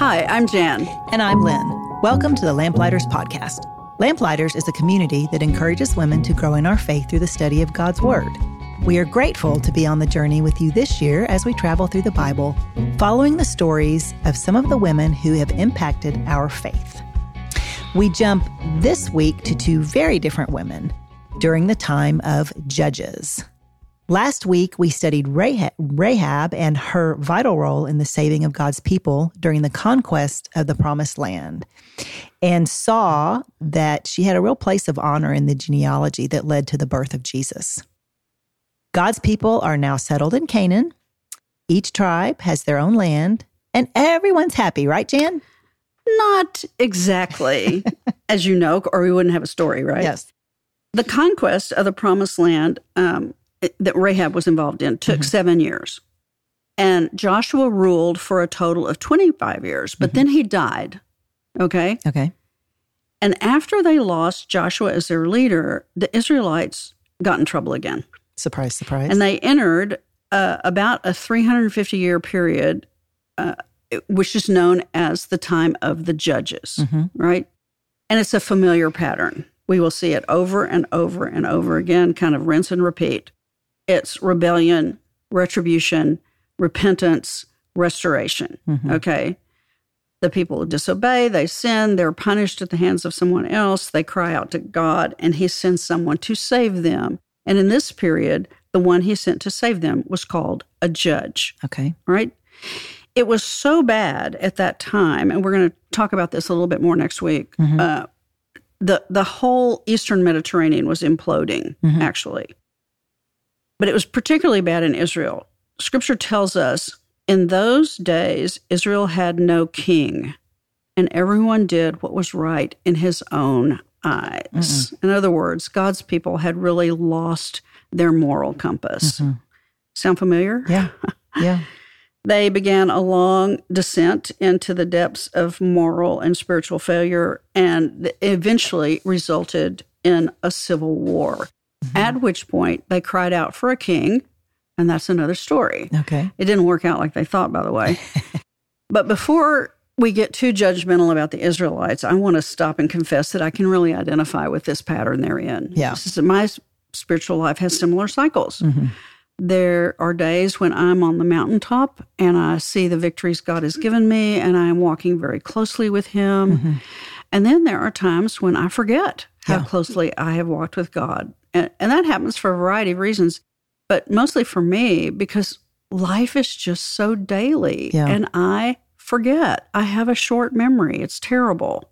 Hi, I'm Jan. And I'm Lynn. Welcome to the Lamplighters Podcast. Lamplighters is a community that encourages women to grow in our faith through the study of God's Word. We are grateful to be on the journey with you this year as we travel through the Bible, following the stories of some of the women who have impacted our faith. We jump this week to two very different women during the time of Judges. Last week, we studied Rahab and her vital role in the saving of God's people during the conquest of the promised land and saw that she had a real place of honor in the genealogy that led to the birth of Jesus. God's people are now settled in Canaan. Each tribe has their own land, and everyone's happy, right, Jan? Not exactly, as you know, or we wouldn't have a story, right? Yes. The conquest of the promised land um, that Rahab was involved in took mm-hmm. seven years. And Joshua ruled for a total of 25 years, but mm-hmm. then he died. Okay. Okay. And after they lost Joshua as their leader, the Israelites got in trouble again. Surprise, surprise. And they entered uh, about a 350 year period, uh, which is known as the time of the judges, mm-hmm. right? And it's a familiar pattern. We will see it over and over and over again, kind of rinse and repeat. It's rebellion, retribution, repentance, restoration. Mm-hmm. Okay. The people disobey, they sin, they're punished at the hands of someone else, they cry out to God, and He sends someone to save them. And in this period, the one He sent to save them was called a judge. Okay. Right? It was so bad at that time, and we're going to talk about this a little bit more next week. Mm-hmm. Uh, the the whole Eastern Mediterranean was imploding, mm-hmm. actually. But it was particularly bad in Israel. Scripture tells us in those days, Israel had no king, and everyone did what was right in his own eyes. Mm-mm. In other words, God's people had really lost their moral compass. Mm-hmm. Sound familiar? Yeah. Yeah. they began a long descent into the depths of moral and spiritual failure and eventually resulted in a civil war. Mm-hmm. At which point they cried out for a king, and that's another story. Okay. It didn't work out like they thought, by the way. but before we get too judgmental about the Israelites, I want to stop and confess that I can really identify with this pattern they're in. Yeah. my spiritual life has similar cycles. Mm-hmm. There are days when I'm on the mountaintop and I see the victories God has given me and I am walking very closely with Him. Mm-hmm. And then there are times when I forget how yeah. closely I have walked with God. And, and that happens for a variety of reasons, but mostly for me because life is just so daily yeah. and I forget. I have a short memory. It's terrible.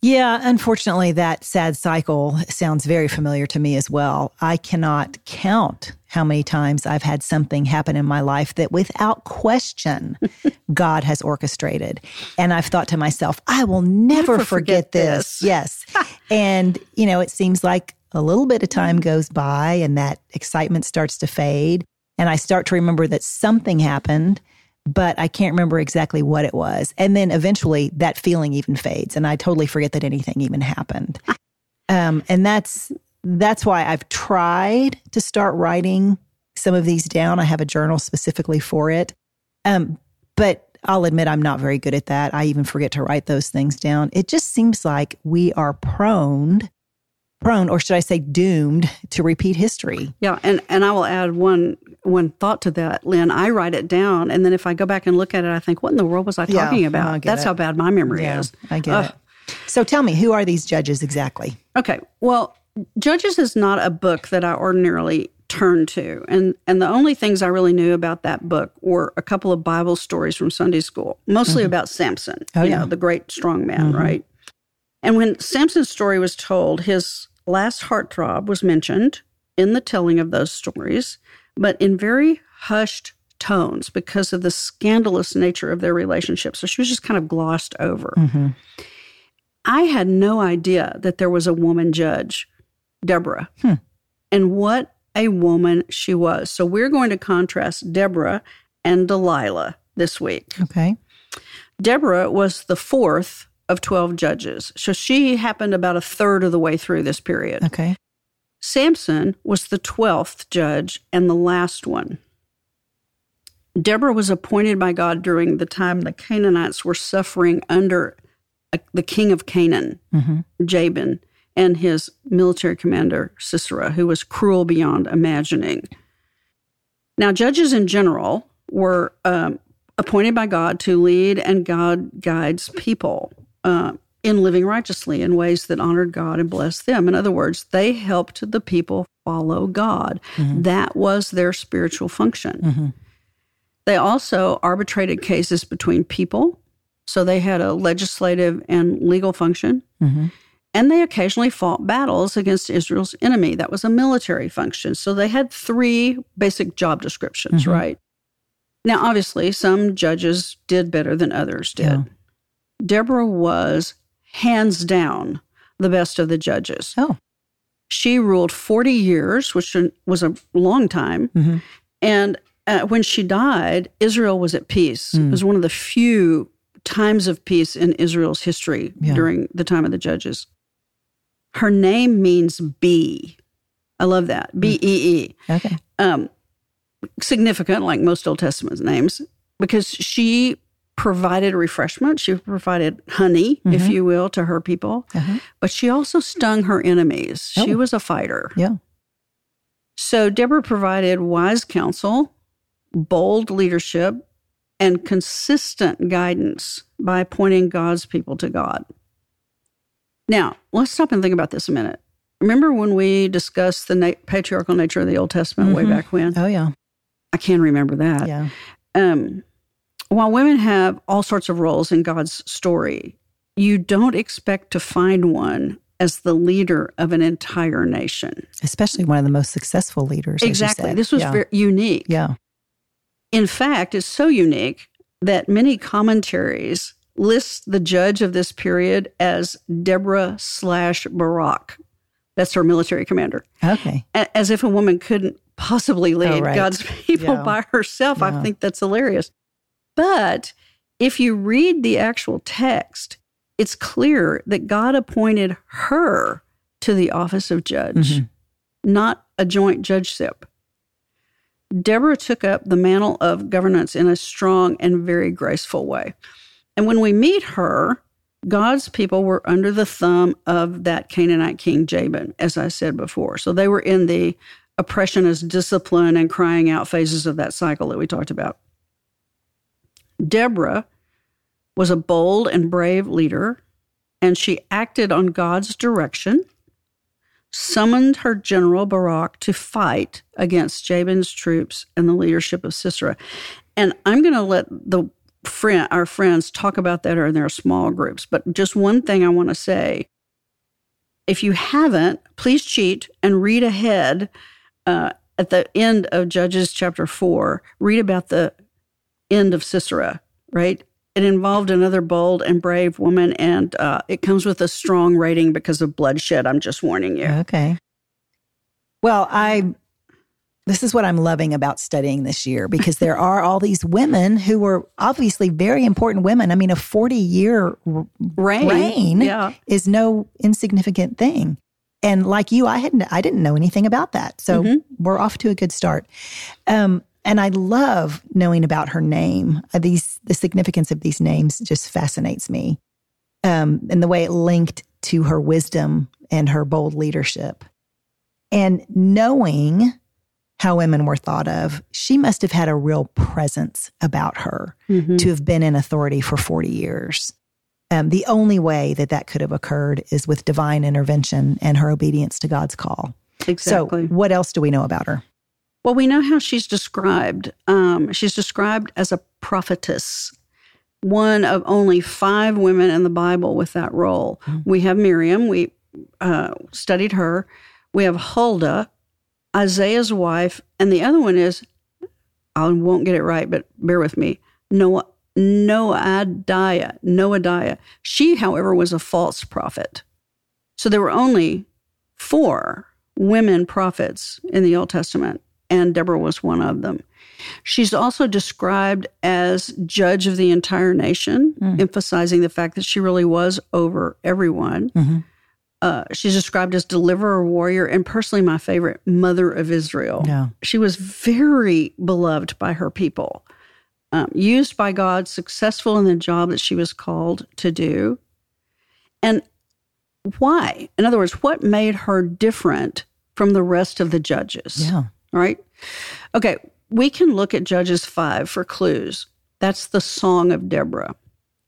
Yeah, unfortunately, that sad cycle sounds very familiar to me as well. I cannot count how many times I've had something happen in my life that without question God has orchestrated. And I've thought to myself, I will never, never forget, forget, this. this. yes. and, you know, it seems like a little bit of time goes by and that excitement starts to fade. And I start to remember that something happened, but I can't remember exactly what it was. And then eventually that feeling even fades and I totally forget that anything even happened. Um, and that's that's why I've tried to start writing some of these down. I have a journal specifically for it. Um, but I'll admit I'm not very good at that. I even forget to write those things down. It just seems like we are prone prone, or should I say doomed, to repeat history. Yeah, and, and I will add one one thought to that, Lynn. I write it down, and then if I go back and look at it, I think, what in the world was I talking yeah, about? That's it. how bad my memory yeah, is. I get uh, it. So tell me, who are these judges exactly? Okay, well, Judges is not a book that I ordinarily turn to. And and the only things I really knew about that book were a couple of Bible stories from Sunday school, mostly mm-hmm. about Samson, oh, you yeah. know, the great strong man, mm-hmm. right? And when Samson's story was told, his last heartthrob was mentioned in the telling of those stories, but in very hushed tones because of the scandalous nature of their relationship. So she was just kind of glossed over. Mm-hmm. I had no idea that there was a woman judge, Deborah, hmm. and what a woman she was. So we're going to contrast Deborah and Delilah this week. Okay. Deborah was the fourth of 12 judges. So she happened about a third of the way through this period. Okay. Samson was the 12th judge and the last one. Deborah was appointed by God during the time the Canaanites were suffering under a, the king of Canaan, mm-hmm. Jabin, and his military commander, Sisera, who was cruel beyond imagining. Now, judges in general were um, appointed by God to lead and God guides people uh, in living righteously in ways that honored God and blessed them. In other words, they helped the people follow God. Mm-hmm. That was their spiritual function. Mm-hmm. They also arbitrated cases between people. So they had a legislative and legal function. Mm-hmm. And they occasionally fought battles against Israel's enemy. That was a military function. So they had three basic job descriptions, mm-hmm. right? Now, obviously, some judges did better than others did. Yeah. Deborah was hands down the best of the judges. Oh. She ruled 40 years, which was a long time. Mm-hmm. And uh, when she died, Israel was at peace. Mm. It was one of the few times of peace in Israel's history yeah. during the time of the judges. Her name means bee. I love that. Hmm. B E E. Okay. Um, significant, like most Old Testament names, because she provided refreshment. She provided honey, mm-hmm. if you will, to her people. Uh-huh. But she also stung her enemies. Oh. She was a fighter. Yeah. So Deborah provided wise counsel, bold leadership, and consistent guidance by pointing God's people to God. Now, let's stop and think about this a minute. Remember when we discussed the na- patriarchal nature of the Old Testament mm-hmm. way back when? Oh, yeah. I can remember that. Yeah. Um, while women have all sorts of roles in God's story, you don't expect to find one as the leader of an entire nation, especially one of the most successful leaders. Exactly. This was yeah. very unique. Yeah. In fact, it's so unique that many commentaries list the judge of this period as Deborah slash Barak. That's her military commander. Okay. As if a woman couldn't possibly lead oh, right. God's people yeah. by herself. Yeah. I think that's hilarious. But if you read the actual text, it's clear that God appointed her to the office of judge, mm-hmm. not a joint judgeship. Deborah took up the mantle of governance in a strong and very graceful way. And when we meet her, God's people were under the thumb of that Canaanite king Jabin, as I said before. So they were in the oppression as discipline and crying out phases of that cycle that we talked about. Deborah was a bold and brave leader, and she acted on God's direction, summoned her general Barak to fight against Jabin's troops and the leadership of Sisera. And I'm going to let the friend, our friends talk about that in their small groups. But just one thing I want to say if you haven't, please cheat and read ahead uh, at the end of Judges chapter four. Read about the end of Sisera, right? It involved another bold and brave woman, and uh, it comes with a strong rating because of bloodshed. I'm just warning you. Okay. Well, I this is what I'm loving about studying this year because there are all these women who were obviously very important women. I mean, a 40 year reign, reign yeah. is no insignificant thing. And like you, I hadn't, I didn't know anything about that. So mm-hmm. we're off to a good start. Um, and I love knowing about her name. Uh, these, the significance of these names just fascinates me. Um, and the way it linked to her wisdom and her bold leadership. And knowing how women were thought of, she must have had a real presence about her mm-hmm. to have been in authority for 40 years. Um, the only way that that could have occurred is with divine intervention and her obedience to God's call. Exactly. So, what else do we know about her? Well, we know how she's described. Um, she's described as a prophetess, one of only five women in the Bible with that role. Mm-hmm. We have Miriam, we uh, studied her. We have Huldah, Isaiah's wife, and the other one is, I won't get it right, but bear with me, Noah. Noadiah, Noadiah. She, however, was a false prophet. So there were only four women prophets in the Old Testament, and Deborah was one of them. She's also described as judge of the entire nation, mm. emphasizing the fact that she really was over everyone. Mm-hmm. Uh, she's described as deliverer, warrior, and personally my favorite, mother of Israel. Yeah. She was very beloved by her people. um, used by God, successful in the job that she was called to do. And why? In other words, what made her different from the rest of the judges? Yeah. Right? Okay, we can look at Judges 5 for clues. That's the Song of Deborah.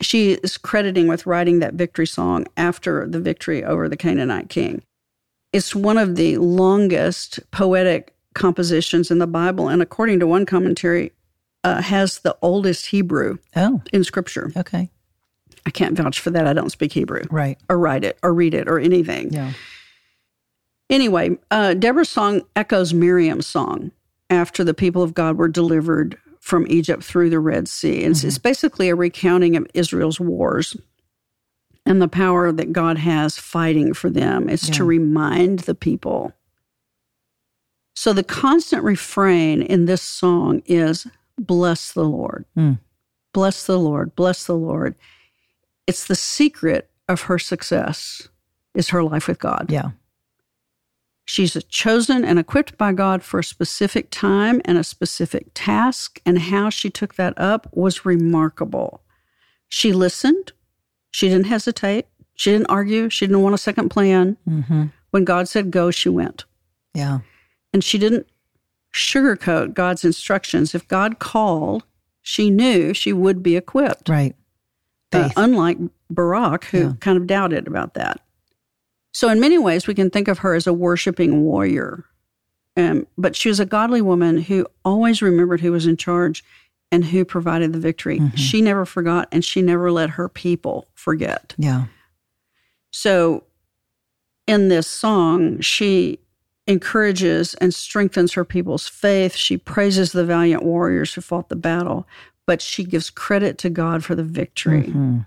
She is crediting with writing that victory song after the victory over the Canaanite king. It's one of the longest poetic compositions in the Bible, and according to one commentary, uh, has the oldest Hebrew Oh, in Scripture. okay. I can't vouch for that. I don't speak Hebrew Right. or write it or read it or anything. Yeah. Anyway, uh, Deborah's song echoes Miriam's song after the people of God were delivered from Egypt through the Red Sea. And it's, it's basically a recounting of Israel's wars and the power that God has fighting for them. It's to remind the people. So the constant refrain in this song is bless the Lord. Mm. Bless the Lord. Bless the Lord. It's the secret of her success is her life with God. Yeah. She's chosen and equipped by God for a specific time and a specific task, and how she took that up was remarkable. She listened, she didn't hesitate, she didn't argue, she didn't want a second plan. Mm-hmm. When God said go, she went. Yeah. And she didn't sugarcoat God's instructions. If God called, she knew she would be equipped. Right. Uh, unlike Barak, who Yeah. kind of doubted about that. So, in many ways, we can think of her as a worshiping warrior. Um, but she was a godly woman who always remembered who was in charge and who provided the victory. Mm-hmm. She never forgot and she never let her people forget. yeah. So, in this song, she encourages and strengthens her people's faith. She praises the valiant warriors who fought the battle, but she gives credit to God for the victory Mhm.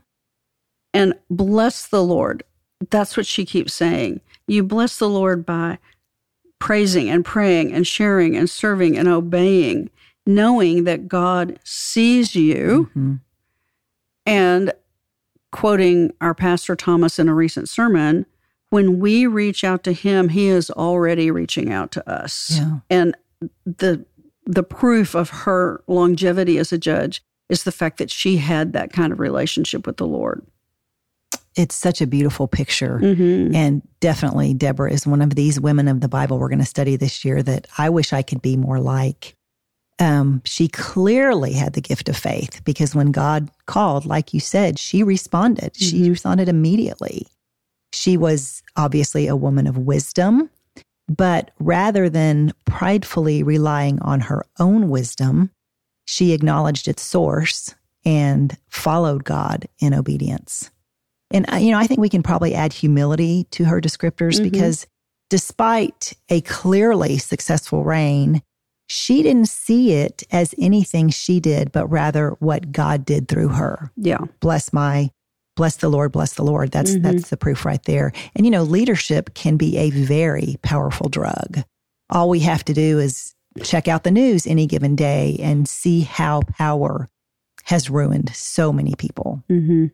and bless the Lord. That's what she keeps saying. You bless the Lord by praising and praying and sharing and serving and obeying, knowing that God sees you. Mhm. And quoting our pastor Thomas in a recent sermon, when we reach out to him, he is already reaching out to us. Yeah. And the the proof of her longevity as a judge is the fact that she had that kind of relationship with the Lord. It's such a beautiful picture. Mm-hmm. And definitely, Deborah is one of these women of the Bible we're going to study this year that I wish I could be more like. Um, she clearly had the gift of faith because when God called, like you said, she responded. She Mhm. responded immediately. She was obviously a woman of wisdom, but rather than pridefully relying on her own wisdom, she acknowledged its source and followed God in obedience. And, I- you know, I think we can probably add humility to her descriptors Mhm. because despite a clearly successful reign, she didn't see it as anything she did, but rather what God did through her. Yeah. Bless my, bless the Lord, bless the Lord. That's, Mhm. that's the proof right there. And, you know, leadership can be a very powerful drug. All we have to do is check out the news any given day and see how power has ruined so many people. Mm-hmm.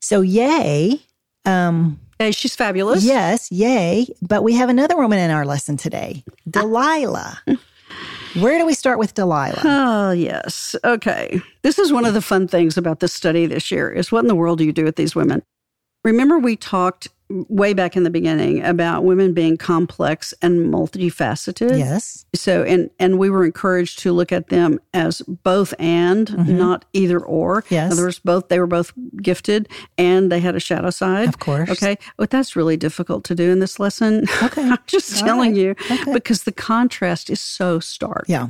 So, yay. Um, Hey, she's fabulous. yes, yay. But we have another woman in our lesson today Delilah. Where do we start with Delilah? Oh, yes. Okay. This is one of the fun things about this study this year is what in the world do you do with these women? Remember we talked way back in the beginning about women being complex and multifaceted? Yes. So and and we were encouraged to look at them as both and, not either or. Mm-hmm. Yes. In other words, both they were both gifted and they had a shadow side. Of course. Okay. But that's really difficult to do in this lesson. Okay. I'm just All telling right. you Okay. because the contrast is so stark Yeah.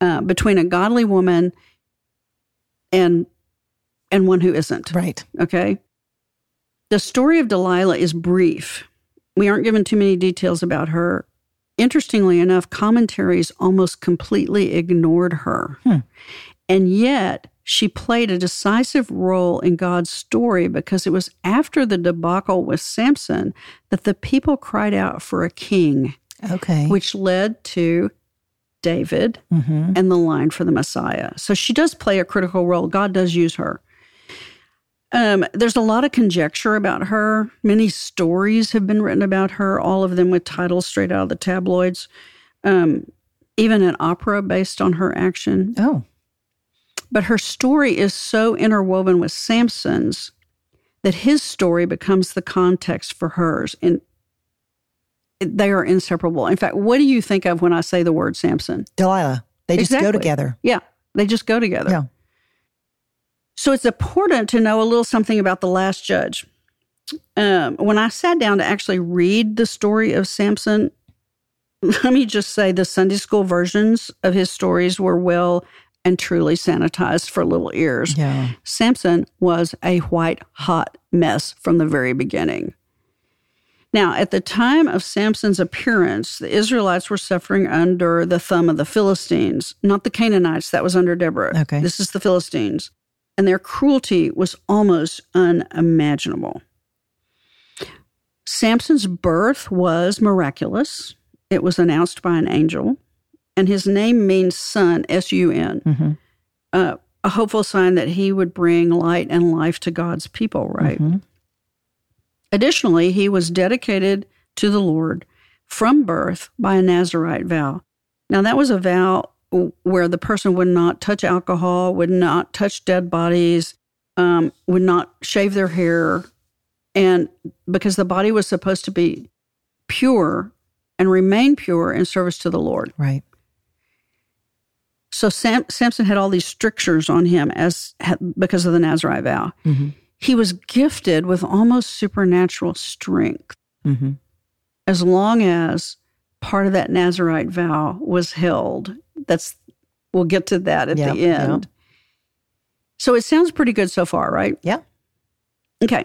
uh, between a godly woman and and one who isn't. Right. Okay. The story of Delilah is brief. We aren't given too many details about her. Interestingly enough, commentaries almost completely ignored her. Hmm. And yet, she played a decisive role in God's story because it was after the debacle with Samson that the people cried out for a king, Okay. which led to David hmm and the line for the Messiah. So she does play a critical role. God does use her. Um, there's a lot of conjecture about her. Many stories have been written about her, all of them with titles straight out of the tabloids. Um, even an opera based on her action. Oh, But her story is so interwoven with Samson's that his story becomes the context for hers. And they are inseparable. In fact, what do you think of when I say the word Samson? Delilah. They just Exactly. go together. Yeah, they just go together. Yeah. So it's important to know a little something about the last judge. Um, when I sat down to actually read the story of Samson, let me just say the Sunday school versions of his stories were well and truly sanitized for little ears. Yeah. Samson was a white hot mess from the very beginning. Now, at the time of Samson's appearance, the Israelites were suffering under the thumb of the Philistines, not the Canaanites. That was under Deborah. Okay. This is the Philistines. And their cruelty was almost unimaginable. Samson's birth was miraculous. It was announced by an angel, and his name means son, S U N Mm-hmm. uh, a hopeful sign that he would bring light and life to God's people, right? Mhm. Additionally, he was dedicated to the Lord from birth by a Nazarite vow. Now, that was a vow where the person would not touch alcohol, would not touch dead bodies, um, would not shave their hair, and because the body was supposed to be pure and remain pure in service to the Lord. Right. So Sam, Samson had all these strictures on him as because of the Nazarite vow. Mhm. He was gifted with almost supernatural strength Mm-hmm. as long as part of that Nazarite vow was held. That's we'll get to that at Yeah, the yeah. end. So it sounds pretty good so far, right? Yeah. Okay.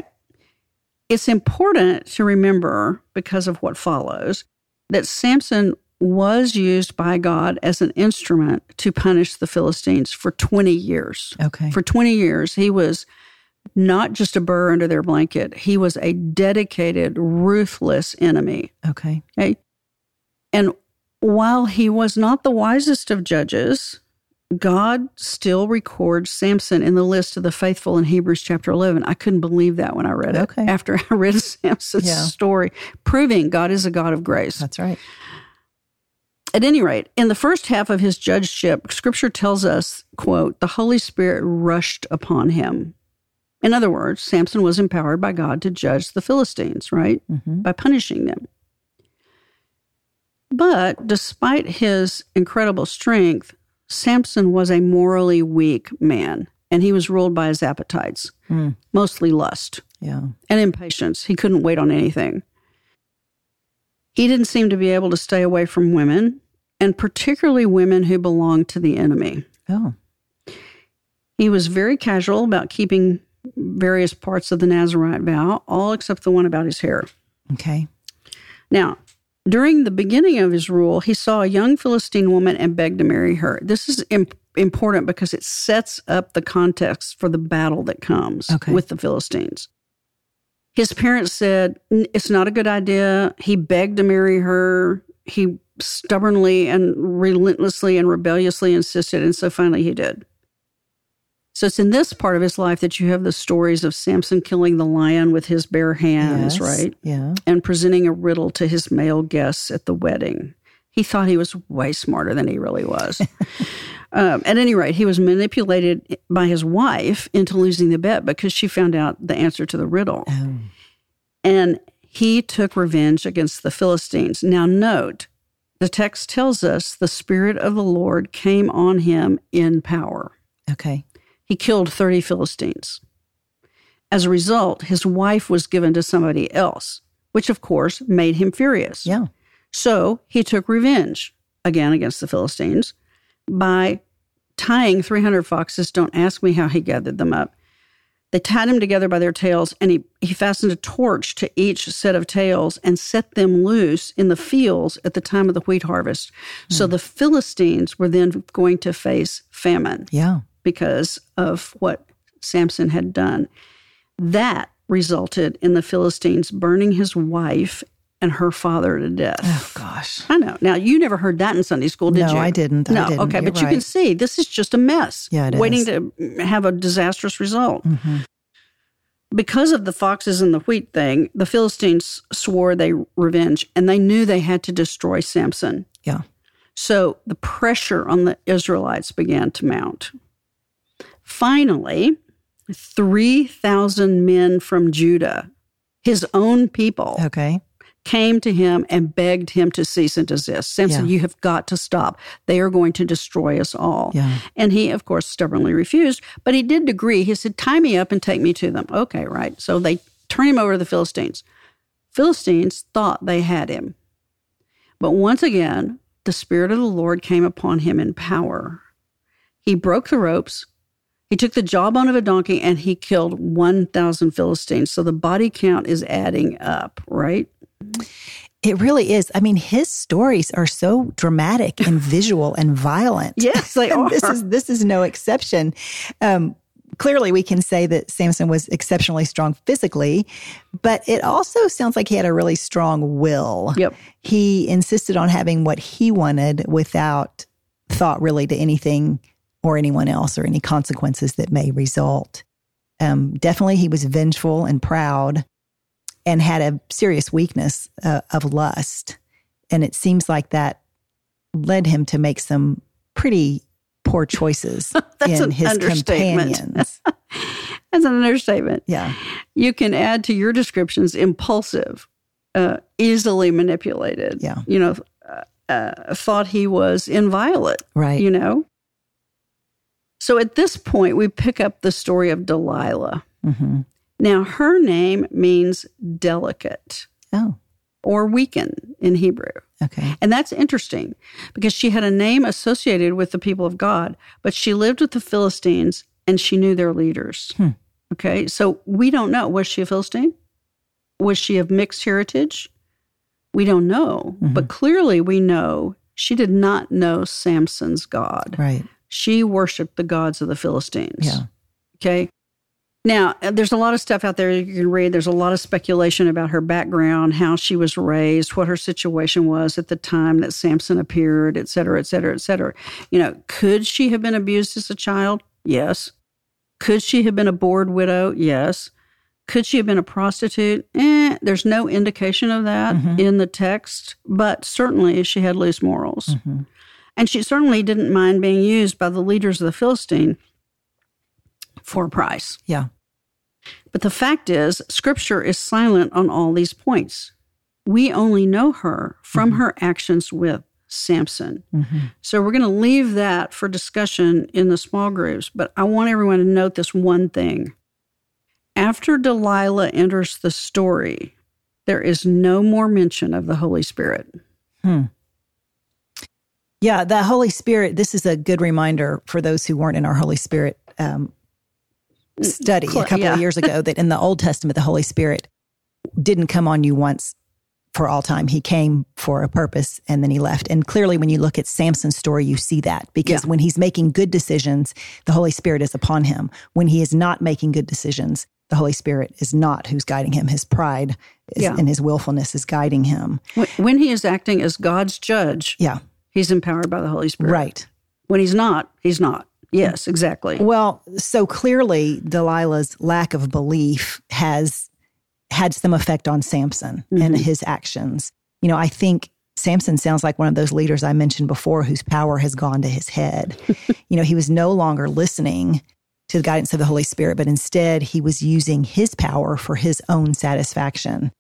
It's important to remember because of what follows that Samson was used by God as an instrument to punish the Philistines for 20 years. Okay. For 20 years, he was not just a burr under their blanket, he was a dedicated, ruthless enemy. okay. Okay. And while he was not the wisest of judges, God still records Samson in the list of the faithful in Hebrews chapter 11. I couldn't believe that when I read it. Okay. After I read Samson's Yeah. story, proving God is a God of grace. That's right. At any rate, in the first half of his judgeship, scripture tells us, quote, the Holy Spirit rushed upon him. In other words, Samson was empowered by God to judge the Philistines, right? Mhm. By punishing them. But despite his incredible strength, Samson was a morally weak man, and he was ruled by his appetites, Hmm. mostly lust Yeah. and impatience. He couldn't wait on anything. He didn't seem to be able to stay away from women, and particularly women who belonged to the enemy. Oh. He was very casual about keeping various parts of the Nazarite vow, all except the one about his hair. Okay. Now, during the beginning of his rule, he saw a young Philistine woman and begged to marry her. This is im- important because it sets up the context for the battle that comes Okay. with the Philistines. His parents said it's not a good idea. He begged to marry her. He stubbornly and relentlessly and rebelliously insisted, and so finally he did. So it's in this part of his life that you have the stories of Samson killing the lion with his bare hands, Yes. right? Yeah. and presenting a riddle to his male guests at the wedding. He thought he was way smarter than he really was. um, at any rate, he was manipulated by his wife into losing the bet because she found out the answer to the riddle. Oh. And he took revenge against the Philistines. Now, note, the text tells us the Spirit of the Lord came on him in power. Okay. He killed 30 Philistines. As a result, his wife was given to somebody else, which of course made him furious. Yeah. So he took revenge again against the Philistines by tying 300 foxes. Don't ask me how he gathered them up. They tied them together by their tails, and he, he fastened a torch to each set of tails and set them loose in the fields at the time of the wheat harvest. So hmm. the Philistines were then going to face famine Yeah. Because of what Samson had done. That resulted in the Philistines burning his wife and her father to death. Oh gosh. I know. Now, you never heard that in Sunday school, did you? No, you? I didn't. I No, didn't. okay, You're but you can see this is just a mess. Yeah, it waiting is. to have a disastrous result. hmm Because of the foxes and the wheat thing, the Philistines swore they revenge, and they knew they had to destroy Samson. Yeah. So the pressure on the Israelites began to mount. Finally, 3,000 men from Judah, his own people, Okay. came to him and begged him to cease and desist. Samson, Yeah. you have got to stop. They are going to destroy us all. Yeah. And he, of course, stubbornly refused, but he did agree. He said, Tie me up and take me to them. Okay, right. So they turn him over to the Philistines. Philistines thought they had him. But once again, the Spirit of the Lord came upon him in power. He broke the ropes. He took the jawbone of a donkey and he killed 1,000 Philistines. So the body count is adding up, right? It really is. I mean, his stories are so dramatic and visual and violent. Yes, they are. this is this is no exception. Um, clearly, we can say that Samson was exceptionally strong physically, but it also sounds like he had a really strong will. Yep. He insisted on having what he wanted without thought really to anything or anyone else or any consequences that may result. Um, definitely, he was vengeful and proud and had a serious weakness uh, of lust. And it seems like that led him to make some pretty poor choices That's in an his understatement. companions. That's an understatement. yeah. You can add to your descriptions impulsive, uh, easily manipulated. Yeah. You know, uh, uh, thought he was inviolate, Right. you know? So at this point, we pick up the story of Delilah. hmm Now, her name means delicate Oh, or weaken in Hebrew. okay. And that's interesting because she had a name associated with the people of God, but she lived with the Philistines and she knew their leaders. Hmm. Okay. So we don't know. Was she a Philistine? Was she of mixed heritage? We don't know. Mm-hmm. But clearly we know she did not know Samson's God. Right. She worshiped the gods of the Philistines. Yeah. Okay. Now, uh, there's a lot of stuff out there you can read. There's a lot of speculation about her background, how she was raised, what her situation was at the time that Samson appeared, et cetera, et cetera, et cetera. You know, could she have been abused as a child? Yes. Could she have been a bored widow? Yes. Could she have been a prostitute? Eh, there's no indication of that in the text, but certainly she had loose morals. Mhm. And she certainly didn't mind being used by the leaders of the Philistine for a price. Yeah. But the fact is, scripture is silent on all these points. We only know her from her actions with Samson. Mhm. So we're going to leave that for discussion in the small groups. But I want everyone to note this one thing. After Delilah enters the story, there is no more mention of the Holy Spirit. Yeah, the Holy Spirit, this is a good reminder for those who weren't in our Holy Spirit um, study a couple yeah. of years ago that in the Old Testament, the Holy Spirit didn't come on you once for all time. He came for a purpose and then he left. And clearly, when you look at Samson's story, you see that because Yeah. when he's making good decisions, the Holy Spirit is upon him. When he is not making good decisions, the Holy Spirit is not who's guiding him. His pride is, Yeah. and his willfulness is guiding him. When- When he is acting as God's judge, Yeah, he's empowered by the Holy Spirit. right. When he's not, he's not. Yes, exactly. Well, so clearly Delilah's lack of belief has had some effect on Samson and mm-hmm. his actions. You know, I think Samson sounds like one of those leaders I mentioned before whose power has gone to his head. you know, he was no longer listening to the guidance of the Holy Spirit, but instead he was using his power for his own satisfaction,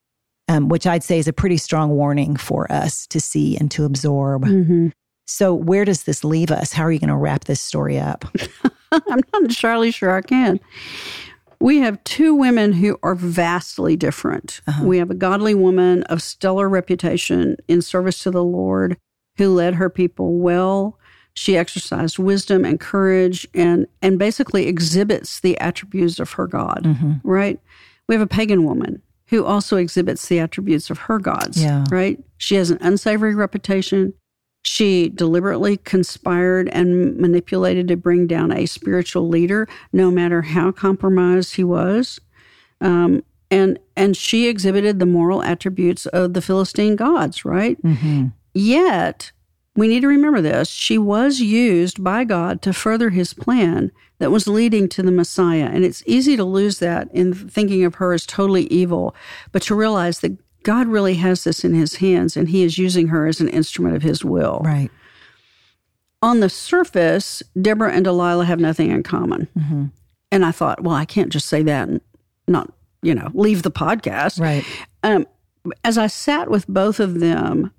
um, which I'd say is a pretty strong warning for us to see and to absorb. Mm-hmm. So, where does this leave us? How are you going to wrap this story up? I'm not entirely sure I can. We have two women who are vastly different. We have a godly woman of stellar reputation in service to the Lord who led her people well. She exercised wisdom and courage and, and basically exhibits the attributes of her God, right? We have a pagan woman who also exhibits the attributes of her gods, Yeah. right? She has an unsavory reputation. She deliberately conspired and manipulated to bring down a spiritual leader, no matter how compromised he was. Um, and and she exhibited the moral attributes of the Philistine gods, right? Mm-hmm. Yet, we need to remember this. She was used by God to further his plan that was leading to the Messiah. And it's easy to lose that in thinking of her as totally evil, but to realize that God really has this in his hands and he is using her as an instrument of his will. Right. on the surface, Deborah and Delilah have nothing in common. Mm-hmm. And I thought, well, I can't just say that and not, you know, leave the podcast. Right. Um, as I sat with both of them,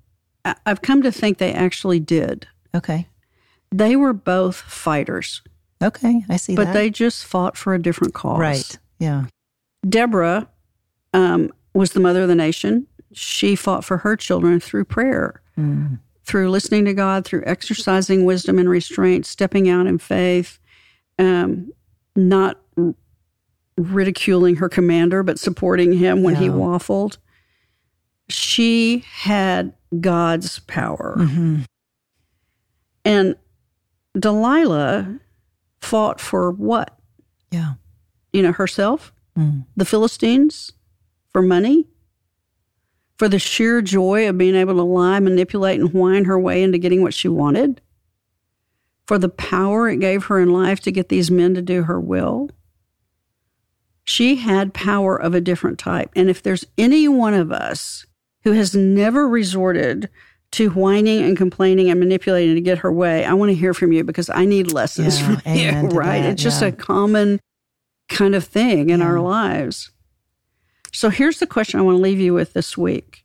I've come to think they actually did. Okay. They were both fighters, Okay. I see but that. they just fought for a different cause. right. Yeah. Deborah um, was the mother of the nation. She fought for her children through prayer, Mm. through listening to God, through exercising wisdom and restraint, stepping out in faith, um, not ridiculing her commander, but supporting him when he waffled. She had God's power. hmm And Delilah fought for what? Yeah. You know, herself, Mm. the Philistines, for money, for the sheer joy of being able to lie, manipulate, and whine her way into getting what she wanted, for the power it gave her in life to get these men to do her will. She had power of a different type. And if there's any one of us who has never resorted to whining and complaining and manipulating to get her way, I want to hear from you because I need lessons Yeah, from you, right? that, it's just yeah. a common kind of thing in Yeah. our lives. So here's the question I want to leave you with this week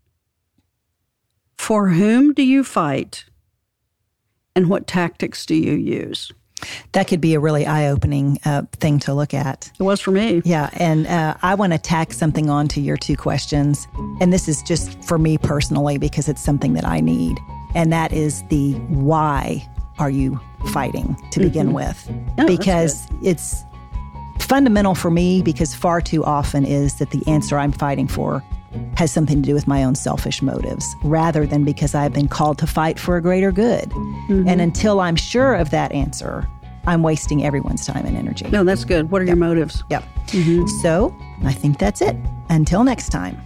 For whom do you fight? And what tactics do you use? That could be a really eye opening uh, thing to look at. It was for me. Yeah. And uh, I want to tack something on to your two questions. And this is just for me personally because it's something that I need. And that is the why are you fighting to begin with? Oh, because it's fundamental for me because far too often is that the answer I'm fighting for has something to do with my own selfish motives rather than because I've been called to fight for a greater good. Mm-hmm. And until I'm sure of that answer, I'm wasting everyone's time and energy. No, that's good. What are your motives? Yep. So I think that's it. Until next time.